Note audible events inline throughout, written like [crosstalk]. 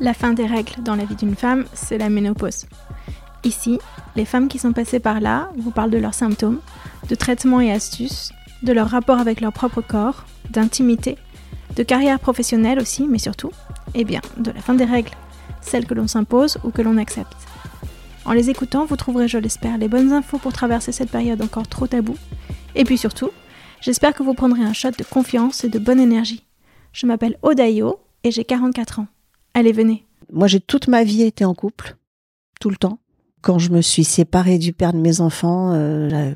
La fin des règles dans la vie d'une femme, c'est la ménopause. Ici, les femmes qui sont passées par là vous parlent de leurs symptômes, de traitements et astuces, de leur rapport avec leur propre corps, d'intimité, de carrière professionnelle aussi, mais surtout, eh bien, de la fin des règles, celles que l'on s'impose ou que l'on accepte. En les écoutant, vous trouverez, je l'espère, les bonnes infos pour traverser cette période encore trop taboue. Et puis surtout, j'espère que vous prendrez un shot de confiance et de bonne énergie. Je m'appelle Odayo et j'ai 44 ans. Allez, venez. Moi, j'ai toute ma vie été en couple, tout le temps. Quand je me suis séparée du père de mes enfants, euh,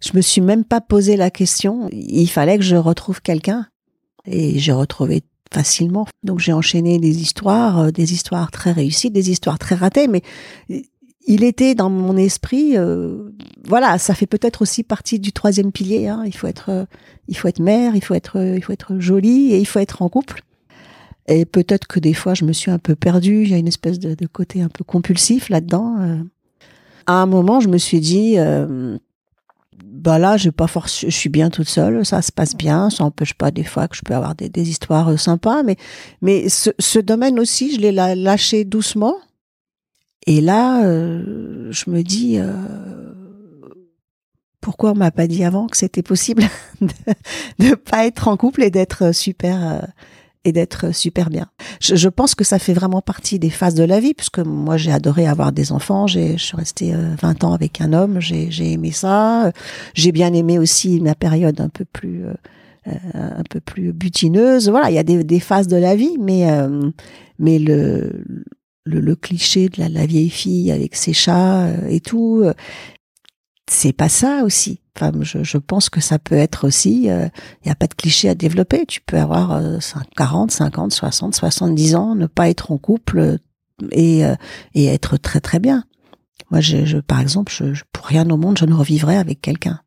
je me suis même pas posé la question. Il fallait que je retrouve quelqu'un et j'ai retrouvé facilement. Donc j'ai enchaîné des histoires, euh, des histoires très réussies, des histoires très ratées, mais il était dans mon esprit. Euh, voilà, ça fait peut-être aussi partie du troisième pilier. Hein. Il faut être, euh, il faut être mère, il faut être, il faut être jolie et il faut être en couple. Et peut-être que des fois je me suis un peu perdue. Il y a une espèce de, de côté un peu compulsif là-dedans. À un moment, je me suis dit bah là, j'ai pas force, je suis bien toute seule, ça se passe bien, ça n'empêche pas des fois que je peux avoir des, des histoires euh, sympas, mais mais ce, ce domaine aussi, je l'ai lâché doucement. Et là, euh, je me dis euh, pourquoi on m'a pas dit avant que c'était possible [laughs] de ne pas être en couple et d'être super euh, et d'être super bien? Je, pense que ça fait vraiment partie des phases de la vie, puisque moi j'ai adoré avoir des enfants, j'ai, je suis restée 20 euh, ans avec un homme, j'ai, j'ai aimé ça, j'ai bien aimé aussi ma période un peu plus un peu plus butineuse. Voilà, il y a des, phases de la vie, mais mais le, le, le cliché de la, la, vieille fille avec ses chats et tout, c'est pas ça aussi. Enfin, je, je, pense que ça peut être aussi, il euh, n'y a pas de cliché à développer. Tu peux avoir euh, 40, 50, 60, 70 ans, ne pas être en couple euh, et, euh, et être très très bien. Moi, je, je par exemple, je, je, pour rien au monde, je ne revivrai avec quelqu'un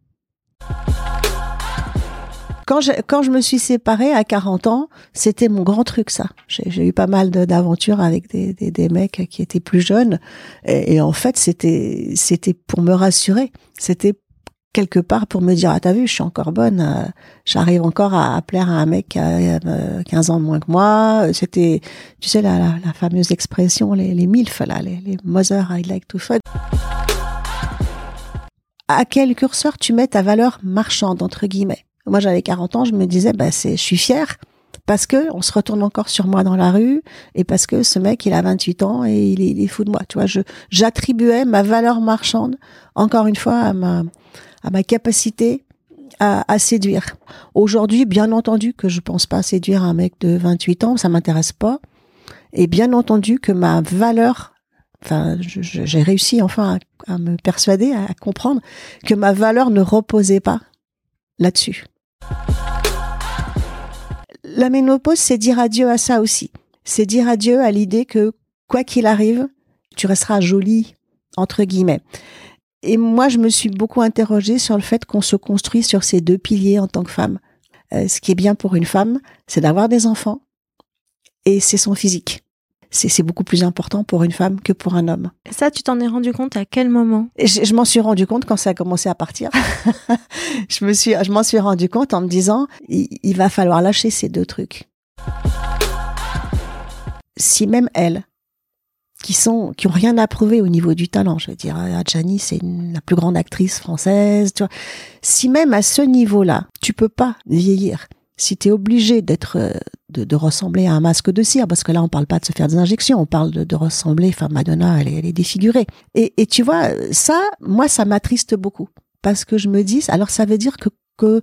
quand je, quand je me suis séparée à 40 ans, c'était mon grand truc, ça. J'ai eu pas mal d'aventures avec des, des, mecs qui étaient plus jeunes. Et, en fait, c'était c'était pour me rassurer. C'était quelque part pour me dire, ah, t'as vu, je suis encore bonne. Euh, j'arrive encore à, plaire à un mec qui a 15 ans de moins que moi. C'était, tu sais, la, la, la, fameuse expression, les, les MILF, là, les, les Mother I like to fuck à quel curseur tu mets ta valeur marchande entre guillemets? Moi, j'avais 40 ans, je me disais, bah, c'est, je suis fière parce que on se retourne encore sur moi dans la rue et parce que ce mec, il a 28 ans et il est, fou de moi. Tu vois, je, j'attribuais ma valeur marchande, encore une fois, à ma, à ma capacité à, à séduire. Aujourd'hui, bien entendu que je pense pas séduire un mec de 28 ans, ça m'intéresse pas. Et bien entendu que ma valeur enfin, j'ai réussi enfin à, à, me persuader, à comprendre que ma valeur ne reposait pas là-dessus. La ménopause, c'est dire adieu à ça aussi. C'est dire adieu à l'idée que, quoi qu'il arrive, tu resteras jolie, entre guillemets. Et moi, je me suis beaucoup interrogée sur le fait qu'on se construit sur ces deux piliers en tant que femme. Euh, ce qui est bien pour une femme, c'est d'avoir des enfants et c'est son physique c'est beaucoup plus important pour une femme que pour un homme. Ça, tu t'en es rendu compte à quel moment? Je, je m'en suis rendu compte quand ça a commencé à partir. [laughs] je me suis, je m'en suis rendu compte en me disant, il, il va falloir lâcher ces deux trucs. Si même elles, qui sont qui ont rien à prouver au niveau du talent. Je veux dire, Adjani, c'est la plus grande actrice française. Tu vois. Si même à ce niveau-là, tu peux pas vieillir, si tu es obligé d'être euh, de, de, ressembler à un masque de cire, parce que là on parle pas de se faire des injections, on parle de, de ressembler, enfin Madonna elle est, elle est défigurée. Et, et, tu vois, ça, moi ça m'attriste beaucoup, parce que je me dis, alors ça veut dire que, que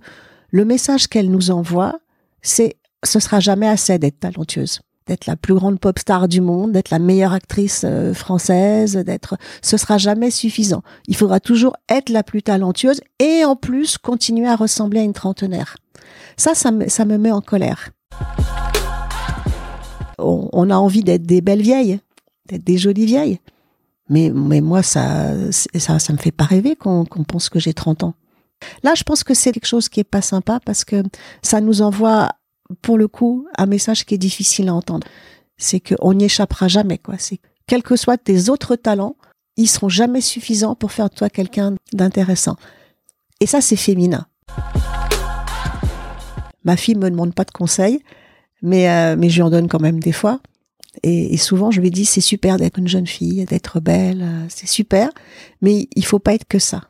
le message qu'elle nous envoie, c'est ce sera jamais assez d'être talentueuse d'être la plus grande pop star du monde, d'être la meilleure actrice euh, française, d'être, ce sera jamais suffisant. Il faudra toujours être la plus talentueuse et en plus continuer à ressembler à une trentenaire. Ça, ça me, ça me met en colère. On, a envie d'être des belles vieilles, d'être des jolies vieilles. Mais, mais moi, ça, ça, ça me fait pas rêver qu'on qu pense que j'ai 30 ans. Là, je pense que c'est quelque chose qui est pas sympa parce que ça nous envoie pour le coup, un message qui est difficile à entendre. C'est qu'on n'y échappera jamais, quoi. C'est quels que soient tes autres talents, ils seront jamais suffisants pour faire de toi quelqu'un d'intéressant. Et ça, c'est féminin. Ma fille me demande pas de conseils, mais, euh, mais je lui en donne quand même des fois. Et, souvent, je lui dis, c'est super d'être une jeune fille, d'être belle, euh, c'est super, mais il faut pas être que ça.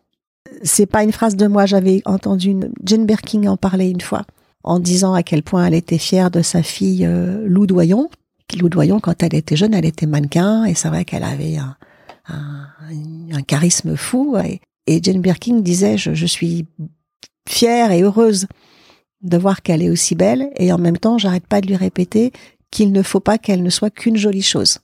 C'est pas une phrase de moi, j'avais entendu une, Jane Birkin en parler une fois, en disant à quel point elle était fière de sa fille euh, Lou Doyon. Lou Doyon, quand elle était jeune, elle était mannequin, et c'est vrai qu'elle avait un, un, charisme fou. Et, Jane Birkin disait, je, je suis fière et heureuse de voir qu'elle est aussi belle, et en même temps, j'arrête pas de lui répéter qu'il ne faut pas qu'elle ne soit qu'une jolie chose.